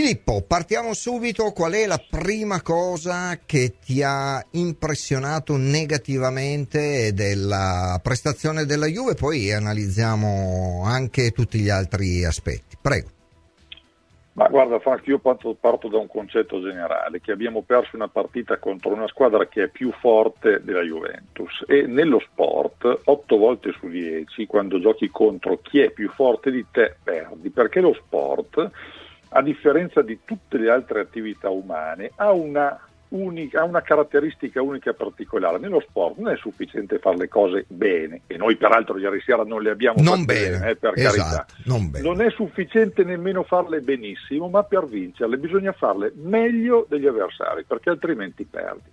Filippo, partiamo subito. Qual è la prima cosa che ti ha impressionato negativamente della prestazione della Juve? Poi analizziamo anche tutti gli altri aspetti. Prego. Ma guarda Frank, io parto, parto, da un concetto generale, che abbiamo perso una partita contro una squadra che è più forte della Juventus e nello sport 8 volte su 10 quando giochi contro chi è più forte di te perdi, perché lo sport a differenza di tutte le altre attività umane, ha una, unica, ha una caratteristica unica e particolare. Nello sport non è sufficiente fare le cose bene, e noi peraltro ieri sera non le abbiamo non fatte bene, bene eh, per esatto, carità. Non, bene. non è sufficiente nemmeno farle benissimo, ma per vincerle bisogna farle meglio degli avversari, perché altrimenti perdi.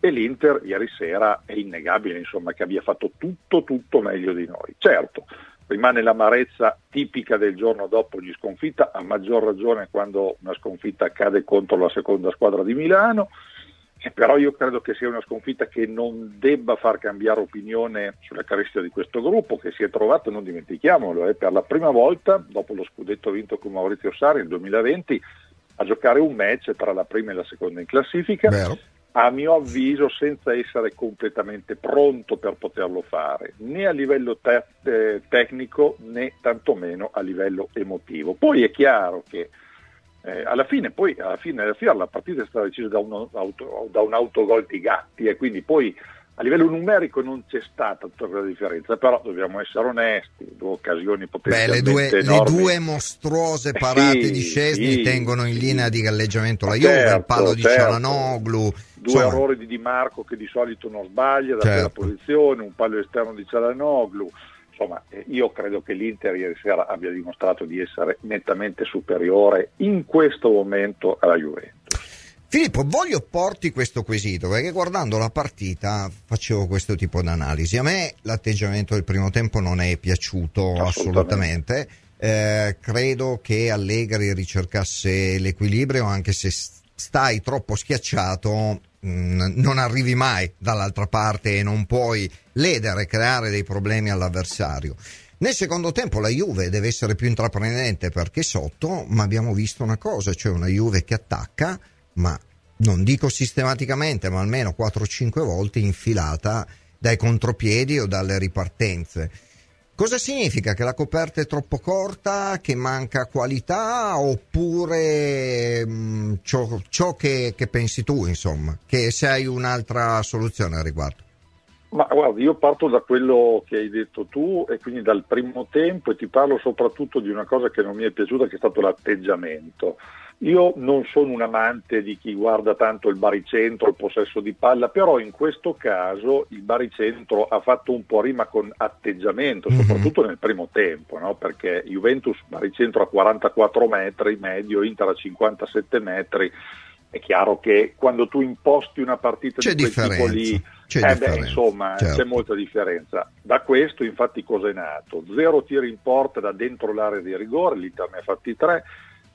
E l'Inter ieri sera è innegabile insomma, che abbia fatto tutto, tutto meglio di noi. Certo, rimane l'amarezza tipica del giorno dopo ogni sconfitta, a maggior ragione quando una sconfitta accade contro la seconda squadra di Milano, però io credo che sia una sconfitta che non debba far cambiare opinione sulla caratteristica di questo gruppo che si è trovato, non dimentichiamolo, eh, per la prima volta dopo lo scudetto vinto con Maurizio Sari nel 2020 a giocare un match tra la prima e la seconda in classifica. Vero a mio avviso senza essere completamente pronto per poterlo fare, né a livello te- eh, tecnico né tantomeno a livello emotivo. Poi è chiaro che eh, alla fine, poi, alla fine della fiera la partita è stata decisa da un, auto, da un autogol di Gatti e quindi poi a livello numerico non c'è stata tutta quella differenza, però dobbiamo essere onesti, due occasioni potenzialmente Beh, le due, le due mostruose parate sì, di Scesni sì, tengono in sì. linea di galleggiamento la Certo, Juve, il palo di certo. Cialanoglu. Due insomma, errori di Di Marco che di solito non sbaglia da Certo. quella posizione, un palo esterno di Cialanoglu. Insomma, eh, io credo che l'Inter ieri sera abbia dimostrato di essere nettamente superiore in questo momento alla Juventus. Filippo, voglio porti questo quesito perché guardando la partita facevo questo tipo di analisi. A me l'atteggiamento del primo tempo non è piaciuto assolutamente. Assolutamente. Eh, credo che Allegri ricercasse l'equilibrio anche se stai troppo schiacciato mh, non arrivi mai dall'altra parte e non puoi ledere, creare dei problemi all'avversario. Nel secondo tempo la Juve deve essere più intraprendente perché sotto, ma abbiamo visto una cosa, cioè una Juve che attacca, ma non dico sistematicamente, ma almeno 4-5 volte infilata dai contropiedi o dalle ripartenze. Cosa significa? Che la coperta è troppo corta, che manca qualità oppure mh, ciò, ciò che, che pensi tu, insomma, che se hai un'altra soluzione al riguardo? Guarda, io parto da quello che hai detto tu e quindi dal primo tempo e ti parlo soprattutto di una cosa che non mi è piaciuta che è stato l'atteggiamento. Io non sono un amante di chi guarda tanto il baricentro, il possesso di palla, però in questo caso il baricentro ha fatto un po' rima con atteggiamento, Mhm. soprattutto nel primo tempo, no? perché Juventus baricentro a 44 metri, medio Inter a 57 metri, è chiaro che quando tu imposti una partita C'è di quel tipo differenza. lì, C'è eh beh, insomma, certo. c'è molta differenza. Da questo, infatti, cosa è nato? Zero tiri in porta da dentro l'area di rigore, l'Inter ne ha fatti tre.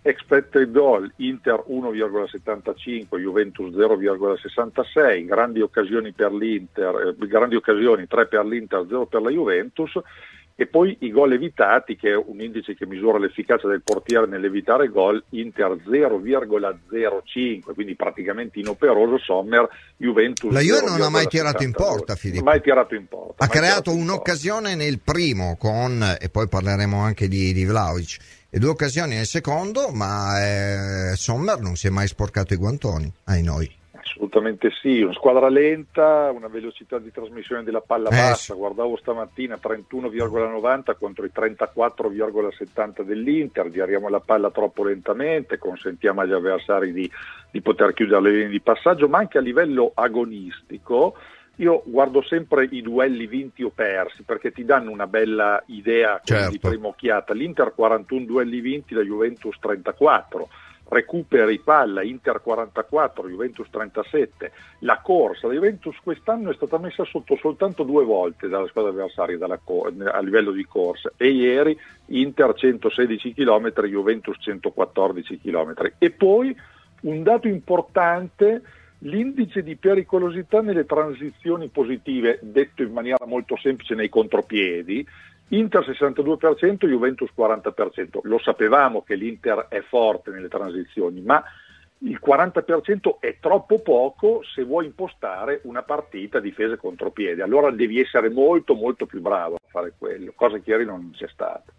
Expected goal, Inter 1,75, Juventus 0,66, grandi occasioni per l'Inter, eh, grandi occasioni 3 per l'Inter, 0 per la Juventus e poi i gol evitati che è un indice che misura l'efficacia del portiere nell'evitare gol, Inter 0,05, quindi praticamente inoperoso, Sommer, Juventus La Juve non ha mai 0,72. tirato in porta, Filippo. Mai tirato in porta. Ha creato un'occasione nel primo con, e poi parleremo anche di, di Vlaovic, e due occasioni nel secondo, ma eh, Sommer non si è mai sporcato i guantoni, ai noi. Assolutamente sì, una squadra lenta, una velocità di trasmissione della palla Eh, bassa, guardavo stamattina 31,90 contro i 34,70 dell'Inter, giriamo la palla troppo lentamente, consentiamo agli avversari di, di poter chiudere le linee di passaggio, ma anche a livello agonistico io guardo sempre i duelli vinti o persi perché ti danno una bella idea Certo. di prima occhiata. L'Inter 41 duelli vinti, la Juventus 34 recuperi palla, Inter 44, Juventus 37. La corsa, la Juventus quest'anno è stata messa sotto soltanto due volte dalla squadra avversaria dalla a livello di corsa e ieri Inter 116 km, Juventus 114 km. E poi un dato importante, l'indice di pericolosità nelle transizioni positive, detto in maniera molto semplice nei contropiedi, Inter 62%, Juventus 40%. Lo sapevamo che l'Inter è forte nelle transizioni, ma il 40% è troppo poco se vuoi impostare una partita difesa contropiede. Allora devi essere molto molto più bravo a fare quello, cosa che ieri non c'è stata.